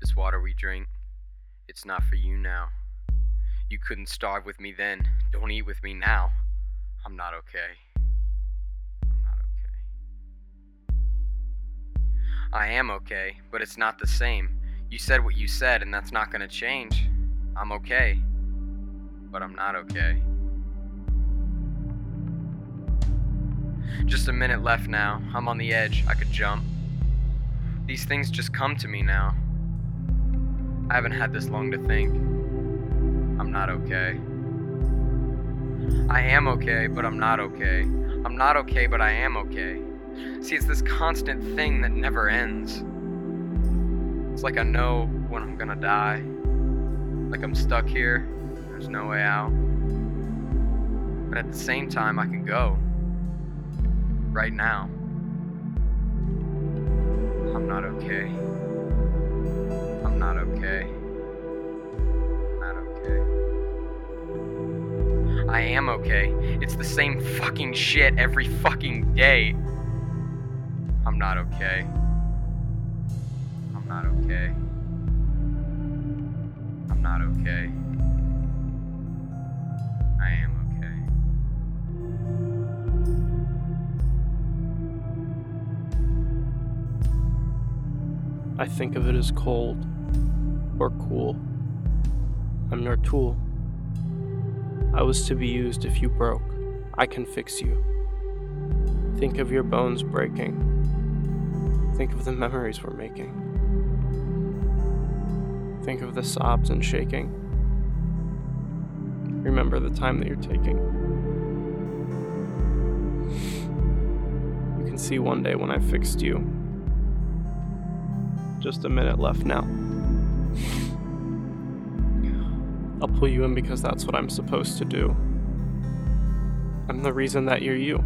this water we drink. It's not for you now. You couldn't starve with me then. Don't eat with me now. I'm not okay. I'm not okay. I am okay, but it's not the same. You said what you said, and that's not gonna change. I'm okay. But I'm not okay. Just a minute left now. I'm on the edge. I could jump. These things just come to me now. I haven't had this long to think. I'm not okay. I am okay, but I'm not okay. I'm not okay, but I am okay. See, it's this constant thing that never ends. It's like I know when I'm gonna die. Like I'm stuck here, there's no way out. But at the same time, I can go. Right now. I'm not okay. Not okay. Not okay. I am okay. It's the same fucking shit every fucking day. I'm not okay. I'm not okay. I'm not okay. I am okay. I think of it as cold or cool. I'm your tool. I was to be used if you broke. I can fix you. Think of your bones breaking. Think of the memories we're making. Think of the sobs and shaking. Remember the time that you're taking. You can see one day when I fixed you. Just a minute left now. I'll pull you in because that's what I'm supposed to do. I'm the reason that you're you.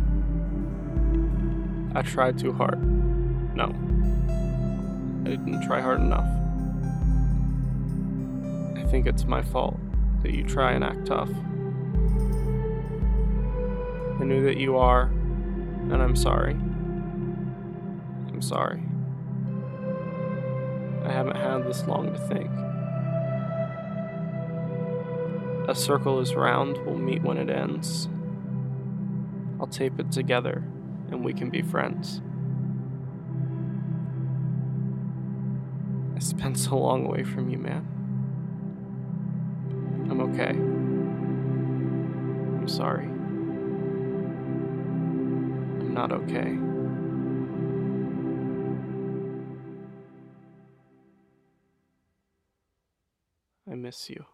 I tried too hard. No. I didn't try hard enough. I think it's my fault that you try and act tough. I knew that you are, and I'm sorry. I'm sorry. Haven't had this long to think. A circle is round, we'll meet when it ends. I'll tape it together, and we can be friends. I spent so long away from you, man. I'm okay. I'm sorry. I'm not okay. I miss you.